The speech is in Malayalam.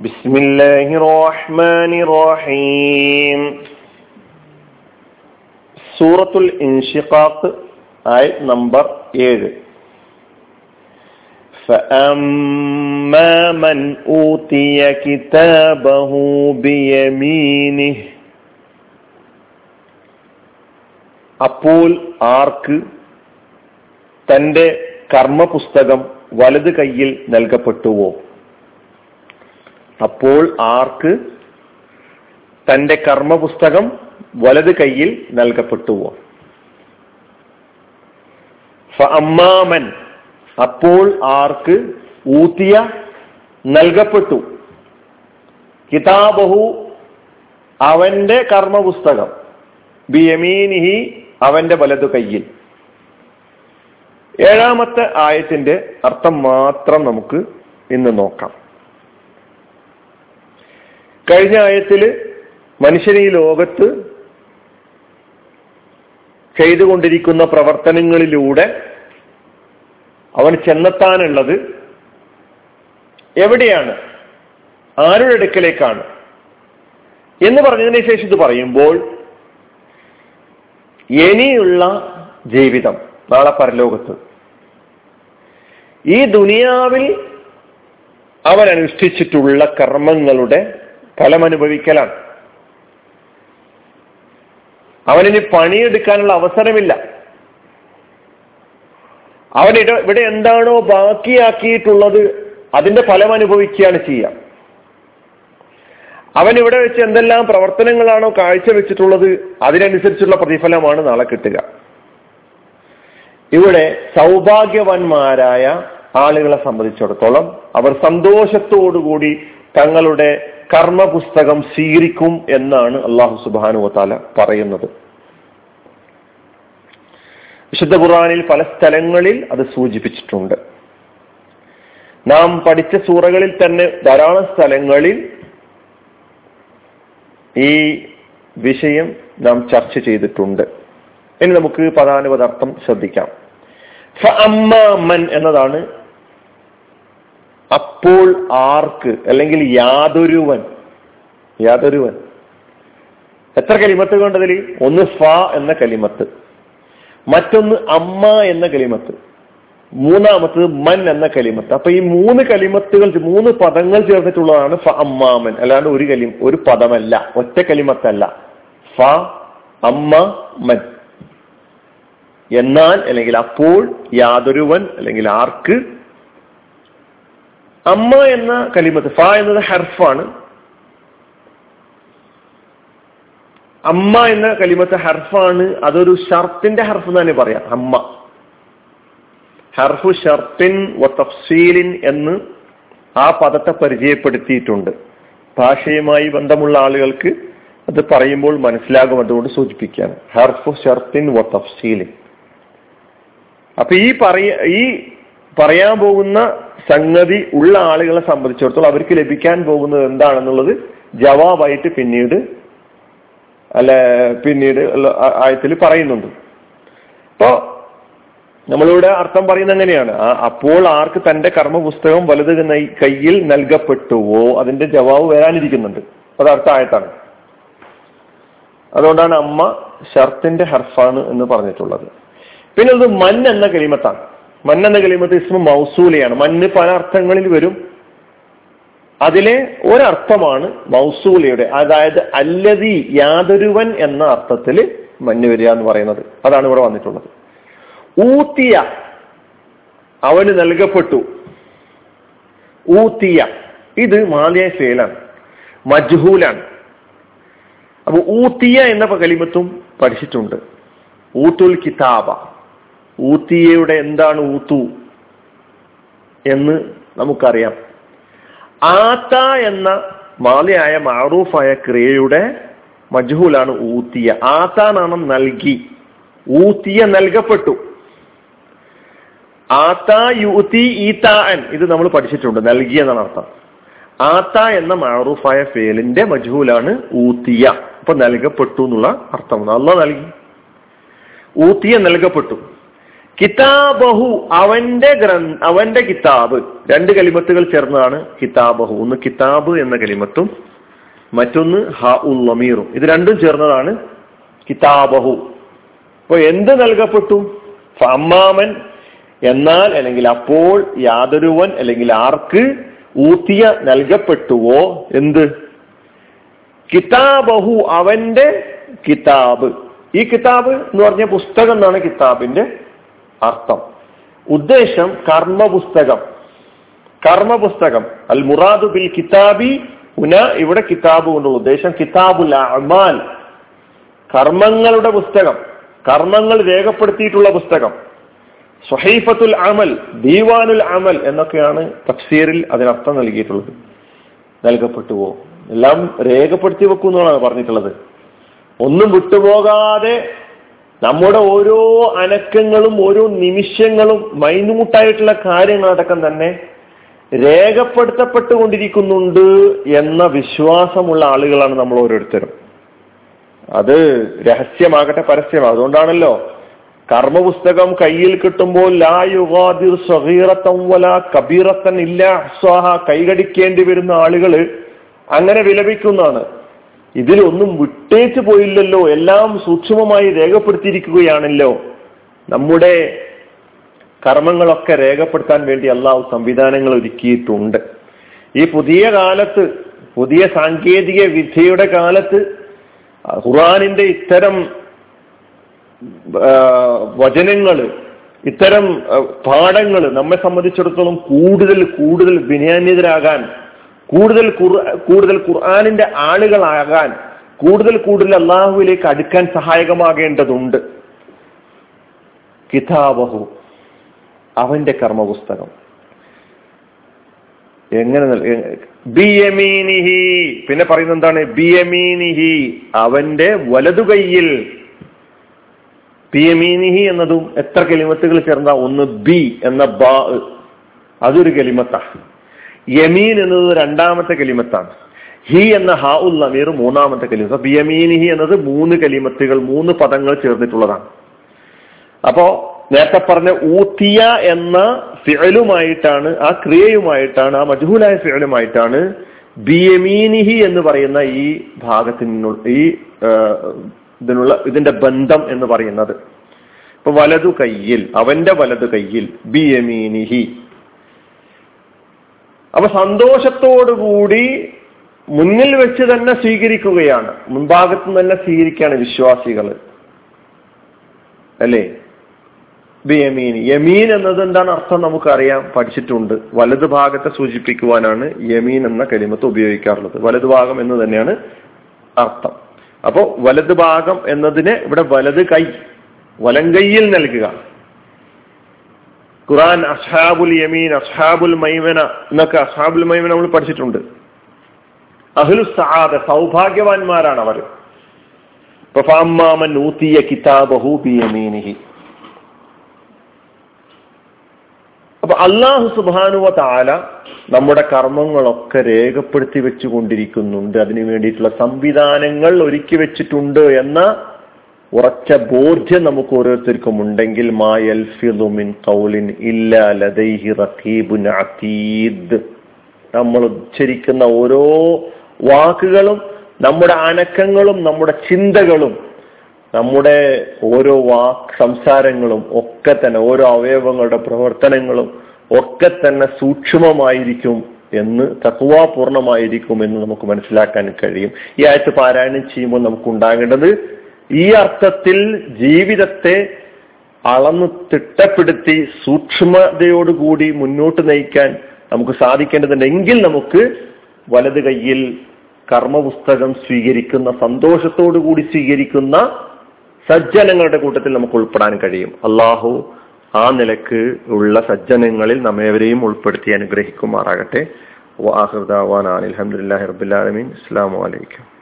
بسم الله الرحمن الرحيم സൂറത്തുൽ ഇൻഷിഖാഖ് ആയ നമ്പർ ഏഴ് فأما من أوتي كتابه بيمينه അപ്പോൾ ആർക്ക് തന്റെ കർമ്മപുസ്തകം വലത് കയ്യിൽ നൽകപ്പെട്ടുവോ അപ്പോൾ ആർക്ക്? തന്റെ കർമ്മപുസ്തകം വലത് കയ്യിൽ നൽകപ്പെട്ടുവോ? അമ്മാമൻ അപ്പോൾ ആർക്ക് ഊത്തിയ നൽകപ്പെട്ടു. കിതാബഹു അവന്റെ കർമ്മപുസ്തകം. ബിയമീനിഹി അവന്റെ വലതു കയ്യിൽ. ഏഴാമത്തെ ആയത്തിന്റെ അർത്ഥം മാത്രം നമുക്ക് ഇന്ന് നോക്കാം. കഴിഞ്ഞ ആയത്തിൽ മനുഷ്യൻ ഈ ലോകത്ത് ചെയ്തുകൊണ്ടിരിക്കുന്ന പ്രവർത്തനങ്ങളിലൂടെ അവൻ ചെന്നെത്താനുള്ളത് എവിടെയാണ്? ആരുടെ അടുക്കലേക്കാണ്? എന്ന് പറഞ്ഞതിന് ശേഷം ഇത് പറയുമ്പോൾ ഇനിയുള്ള ജീവിതം നാളെ പരലോകത്ത്. ഈ ദുനിയാവിൽ അവൻ അനുഷ്ഠിച്ചിട്ടുള്ള കർമ്മങ്ങളുടെ ഫലമനുഭവിക്കലാണ്. അവനിനി പണിയെടുക്കാനുള്ള അവസരമില്ല. അവൻ ഇവിടെ എന്താണോ ബാക്കിയാക്കിയിട്ടുള്ളത് അതിന്റെ ഫലം അനുഭവിക്കുകയാണ് ചെയ്യാം അവൻ ഇവിടെ വെച്ച് എന്തെല്ലാം പ്രവർത്തനങ്ങളാണോ കാഴ്ചവെച്ചിട്ടുള്ളത് അതിനനുസരിച്ചുള്ള പ്രതിഫലമാണ് നാളെ കിട്ടുക. ഇവിടെ സൗഭാഗ്യവാന്മാരായ ആളുകളെ സംബന്ധിച്ചിടത്തോളം അവർ സന്തോഷത്തോടുകൂടി തങ്ങളുടെ കർമ്മപുസ്തകം സ്വീകരിക്കും എന്നാണ് അള്ളാഹു സുബാനു സുബാനുവത്താല പറയുന്നത്. വിശുദ്ധ ഖുറാനിൽ പല സ്ഥലങ്ങളിൽ അത് സൂചിപ്പിച്ചിട്ടുണ്ട്. നാം പഠിച്ച സൂറകളിൽ തന്നെ ധാരാളം സ്ഥലങ്ങളിൽ ഈ വിഷയം നാം ചർച്ച ചെയ്തിട്ടുണ്ട്. ഇനി നമുക്ക് പദാനുപദാർത്ഥം ശ്രദ്ധിക്കാം. മൻ എന്നതാണ് അപ്പോൾ ആർക്ക്? അല്ലെങ്കിൽ യാതൊരുവൻ. യാതൊരുവൻ. എത്ര കലിമത്ത് വേണ്ടതിൽ ഒന്ന് ഫ എന്ന കലിമത്ത്. മറ്റൊന്ന് അമ്മ എന്ന കലിമത്ത്. മൂന്നാമത്തത് മൻ എന്ന കലിമത്ത്. അപ്പൊ ഈ മൂന്ന് കലിമത്തുകൾ മൂന്ന് പദങ്ങൾ ചേർന്നിട്ടുള്ളതാണ് ഫ അമ്മാമൻ. അല്ലാണ്ട് ഒരു കലി ഒരു പദമല്ല. ഒറ്റ കലിമത്തല്ല. ഫ അമ്മ മൻ. എന്നാൽ അല്ലെങ്കിൽ അപ്പോൾ യാതൊരുവൻ അല്ലെങ്കിൽ ആർക്ക് അമ്മ എന്ന കലിമത്ത് ഫ എന്നത് ഹർഫാണ്. അമ്മ എന്ന കലിമത്ത് ഹർഫാണ്. അതൊരു ഷർത്തിന്റെ ഹർഫ് തന്നെ പറയാം. അമ്മ. ഹർഫു ഷർത്തിൻ തഫ്സീലിൻ എന്ന് ആ പദത്തെ പരിചയപ്പെടുത്തിയിട്ടുണ്ട്. ഭാഷയുമായി ബന്ധമുള്ള ആളുകൾക്ക് അത് പറയുമ്പോൾ മനസ്സിലാകും അതുകൊണ്ട് സൂചിപ്പിക്കുകയാണ്. ഹർഫു ഷർത്തിൻ തഫ്സീലിൻ. അപ്പൊ ഈ പറയ ഈ പറയാൻ പോകുന്ന സംഗതി ഉള്ള ആളുകളെ സംബന്ധിച്ചിടത്തോളം അവർക്ക് ലഭിക്കാൻ പോകുന്നത് എന്താണെന്നുള്ളത് ജവാബായിട്ട് പിന്നീട് അല്ല പിന്നീട് ആയത്തിൽ പറയുന്നുണ്ട്. അപ്പോ നമ്മളിവിടെ അർത്ഥം പറയുന്ന എങ്ങനെയാണ്? അപ്പോൾ ആർക്ക് തന്റെ കർമ്മപുസ്തകം വലുത് കയ്യിൽ നൽകപ്പെട്ടുവോ? അതിന്റെ ജവാബ് വരാനിരിക്കുന്നുണ്ട്. അത് അടുത്ത ആയത്താണ്. അതുകൊണ്ടാണ് അമ്മ ഷർത്തിന്റെ ഹർഫാണ് എന്ന് പറഞ്ഞിട്ടുള്ളത്. പിന്നെ അത് മൻ എന്ന കലിമത്താണ് മൻ എന്ന കലിമത്ത് ഇസ്മ മൗസൂലയാണ്. മണ്ണ് പല അർത്ഥങ്ങളിൽ വരും. അതിലെ ഒരർത്ഥമാണ് മൗസൂലയുടെ. അതായത് അല്ലതി യാതൊരുവൻ എന്ന അർത്ഥത്തിൽ മഞ്ഞ് വരിക എന്ന് പറയുന്നത്. അതാണ് ഇവിടെ വന്നിട്ടുള്ളത്. ഊത്തിയ അവന് നൽകപ്പെട്ടു. ഊത്തിയ. ഇത് മാലിയ ഫേലാണ്. മജ്ഹൂലാണ്. അപ്പൊ ഊത്തിയ എന്ന കലിമത്തും പഠിച്ചിട്ടുണ്ട്. ഊത്തുൽ കിതാബ. ഊത്തിയയുടെ എന്താണ് ഊത്തു എന്ന് നമുക്കറിയാം. ആത്ത എന്ന മാലയായ മാറൂഫായ ക്രിയയുടെ മജ്ഹൂലാണ് ഊത്തിയ. ആത്താനാണ് നൽകി. ഊത്തിയ നൽകപ്പെട്ടു. ആത്ത യുത്തി ഈത്താൻ ഇത് നമ്മൾ പഠിച്ചിട്ടുണ്ട്. നൽകി എന്നാണ് അർത്ഥം. ആത്ത എന്ന മാറൂഫായ ഫേലിന്റെ മജ്ഹൂലാണ് ഊത്തിയ. അപ്പൊ നൽകപ്പെട്ടു എന്നുള്ള അർത്ഥമാണ്. അല്ല നൽകി. ഊത്തിയ നൽകപ്പെട്ടു. കിതാബഹു അവന്റെ ഗ്രന്ഥ അവന്റെ കിതാബ്. രണ്ട് കലിമത്തുകൾ ചേർന്നതാണ് കിതാബഹു. ഒന്ന് കിതാബ് എന്ന കലിമത്തും മറ്റൊന്ന് ഹ ഉള്ളമീറും ഇത് രണ്ടും ചേർന്നതാണ് കിതാബഹു. അപ്പൊ എന്ത് നൽകപ്പെട്ടു? അമ്മാമൻ എന്നാൽ അല്ലെങ്കിൽ അപ്പോൾ യാതൊരുവൻ അല്ലെങ്കിൽ ആർക്ക് ഊത്തിയ നൽകപ്പെട്ടുവോ? എന്ത്? കിതാബഹു അവന്റെ കിതാബ്. ഈ കിതാബ് എന്ന് പറഞ്ഞ പുസ്തകം എന്നാണ് കിതാബിന്റെ അർത്ഥം. ഉദ്ദേശം കർമ്മപുസ്തകം. കർമ്മപുസ്തകം. കർമ്മ പുസ്തകം അൽ മുറാദു ബിൽ കിതാബി ഉന ഇവിടെ കിതാബ് കൊണ്ടുള്ള ഉദ്ദേശം കിതാബുൽ അമാൽ. കർമ്മങ്ങളുടെ പുസ്തകം. കർമ്മങ്ങൾ രേഖപ്പെടുത്തിയിട്ടുള്ള പുസ്തകം. സുഹൈഫത്തുൽ അമൽ ദീവാനുൽ അമൽ എന്നൊക്കെയാണ് തഫ്സീറിൽ അതിനർത്ഥം നൽകിയിട്ടുള്ളത്. നൽകപ്പെട്ടു പോകും എല്ലാം രേഖപ്പെടുത്തി വെക്കുന്നതാണ് പറഞ്ഞിട്ടുള്ളത്. ഒന്നും വിട്ടുപോകാതെ നമ്മുടെ ഓരോ അനക്കങ്ങളും ഓരോ നിമിഷങ്ങളും മൈന്യൂട്ടായിട്ടുള്ള കാര്യങ്ങളടക്കം തന്നെ രേഖപ്പെടുത്തപ്പെട്ടുകൊണ്ടിരിക്കുന്നുണ്ട് എന്ന വിശ്വാസമുള്ള ആളുകളാണ് നമ്മൾ ഓരോരുത്തരും. അത് രഹസ്യമാകട്ടെ പരസ്യമാകും അതുകൊണ്ടാണല്ലോ കർമ്മപുസ്തകം കയ്യിൽ കിട്ടുമ്പോൾ ലാ യുഗാദിർ വല കബീറത്തൻ ഇല്ല സ്വാഹ കൈകടിക്കേണ്ടി വരുന്ന ആളുകൾ അങ്ങനെ വിലപിക്കുന്നതാണ്. ഇതിലൊന്നും വിട്ടേച്ചു പോയില്ലല്ലോ. എല്ലാം സൂക്ഷ്മമായി രേഖപ്പെടുത്തിയിരിക്കുകയാണല്ലോ. നമ്മുടെ കർമ്മങ്ങളൊക്കെ രേഖപ്പെടുത്താൻ വേണ്ടി അള്ളാഹു സംവിധാനങ്ങൾ ഒരുക്കിയിട്ടുണ്ട്. ഈ പുതിയ കാലത്ത് പുതിയ സാങ്കേതിക വിദ്യയുടെ കാലത്ത് ഖുറാനിന്റെ ഇത്തരം വചനങ്ങൾ ഇത്തരം പാഠങ്ങൾ നമ്മെ സംബന്ധിച്ചിടത്തോളം കൂടുതൽ കൂടുതൽ വിനയാന്യതരാകാൻ കൂടുതൽ കൂടുതൽ ഖുർആാനിന്റെ ആളുകളാകാൻ കൂടുതൽ കൂടുതൽ അള്ളാഹുവിലേക്ക് അടുക്കാൻ സഹായകമാകേണ്ടതുണ്ട്. കിതാബഹു അവന്റെ കർമ്മപുസ്തകം. എങ്ങനെ ബിയമീനിഹി പിന്നെ പറയുന്നത് എന്താണ്? ബിയമീനിഹി അവന്റെ വലതുകൈയിൽ ബിയമീനിഹി എന്നതും എത്ര കെലിമത്തുകൾ ചേർന്ന? ഒന്ന് ബി എന്ന ബാ അതൊരു കെലിമത്താണ് യമീൻ എന്നത് രണ്ടാമത്തെ കലിമത്താണ്. ഹി എന്ന ഹാ ഉൽ മൂന്നാമത്തെ കലിമത്ത്. അപ്പൊ ബിയമീനിഹി എന്നത് മൂന്ന് കലിമത്തുകൾ മൂന്ന് പദങ്ങൾ ചേർന്നിട്ടുള്ളതാണ്. അപ്പോ നേരത്തെ പറഞ്ഞ ഊത്തിയ എന്ന ഫിഴലുമായിട്ടാണ് ആ ക്രിയയുമായിട്ടാണ് ആ മജുഹുലായ ഫിഴലുമായിട്ടാണ് ബിയമീനിഹി എന്ന് പറയുന്ന ഈ ഭാഗത്തിനുള്ള ഈ ഇതിനുള്ള ഇതിന്റെ ബന്ധം എന്ന് പറയുന്നത്. ഇപ്പൊ വലതു കയ്യിൽ അവന്റെ വലതു കയ്യിൽ ബിയമീനിഹി അപ്പൊ സന്തോഷത്തോടുകൂടി മുന്നിൽ വെച്ച് തന്നെ സ്വീകരിക്കുകയാണ്. മുൻഭാഗത്ത് തന്നെ സ്വീകരിക്കുകയാണ് വിശ്വാസികൾ. അല്ലേ? യമീൻ. യമീൻ എന്നത് എന്താണ് അർത്ഥം നമുക്കറിയാം. പഠിച്ചിട്ടുണ്ട്. വലതു ഭാഗത്തെ സൂചിപ്പിക്കുവാനാണ് യമീൻ എന്ന കരിമത്ത് ഉപയോഗിക്കാറുള്ളത്. വലതു ഭാഗം എന്ന് തന്നെയാണ് അർത്ഥം. അപ്പോ വലതു ഭാഗം എന്നതിന് ഇവിടെ വലത് കൈ വലങ്കൈയിൽ നൽകുക. ഖുറാൻ അസ്ഹാബുൽ യമീൻ അസ്ഹാബുൽ മൈമന എന്നൊക്കെ അസ്ഹാബുൽ മൈമന നമ്മൾ പഠിച്ചിട്ടുണ്ട്. അഹ്ലു സഹാദ സൗഭാഗ്യവാന്മാരാണ് അവർ. ഊത്തിയ കിതാബഹു അപ്പൊ അള്ളാഹു സുബാനുവ താല നമ്മുടെ കർമ്മങ്ങളൊക്കെ രേഖപ്പെടുത്തി വെച്ചുകൊണ്ടിരിക്കുന്നുണ്ട്. അതിനു വേണ്ടിയിട്ടുള്ള സംവിധാനങ്ങൾ ഒരുക്കി വെച്ചിട്ടുണ്ട് എന്ന ഉറച്ച ബോധ്യം നമുക്ക് ഓരോരുത്തർക്കും ഉണ്ടെങ്കിൽ മായൽഫിദുമിൻ കൗലിൻ ഇല്ലാ ലദൈഹി റഖീബുൻ അതീദ്. നമ്മൾ ഉച്ചരിക്കുന്ന ഓരോ വാക്കുകളും നമ്മുടെ അനക്കങ്ങളും നമ്മുടെ ചിന്തകളും നമ്മുടെ ഓരോ വാക്ക് സംസാരങ്ങളും ഒക്കെ തന്നെ ഓരോ അവയവങ്ങളുടെ പ്രവർത്തനങ്ങളും ഒക്കെ തന്നെ സൂക്ഷ്മമായിരിക്കും എന്ന് തക്കുവാപൂർണമായിരിക്കും എന്ന് നമുക്ക് മനസ്സിലാക്കാൻ കഴിയും. ഈ ആഴ്ച പാരായണം ചെയ്യുമ്പോൾ നമുക്ക് ഉണ്ടാകേണ്ടത് ഈ അർത്ഥത്തിൽ ജീവിതത്തെ അളന്ന് തിട്ടപ്പെടുത്തി സൂക്ഷ്മതയോടുകൂടി മുന്നോട്ട് നയിക്കാൻ നമുക്ക് സാധിക്കേണ്ടതുണ്ടെങ്കിൽ നമുക്ക് വലത് കയ്യിൽ കർമ്മപുസ്തകം സ്വീകരിക്കുന്ന സന്തോഷത്തോടുകൂടി സ്വീകരിക്കുന്ന സജ്ജനങ്ങളുടെ കൂട്ടത്തിൽ നമുക്ക് ഉൾപ്പെടാൻ കഴിയും. അള്ളാഹു ആ നിലയ്ക്ക് ഉള്ള സജ്ജനങ്ങളിൽ നമ്മേവരെയും ഉൾപ്പെടുത്തി അനുഗ്രഹിക്കുമാറാകട്ടെ. അലഹമുല്ലാ റബുലാലമീൻ അസ്സാം വലൈക്കും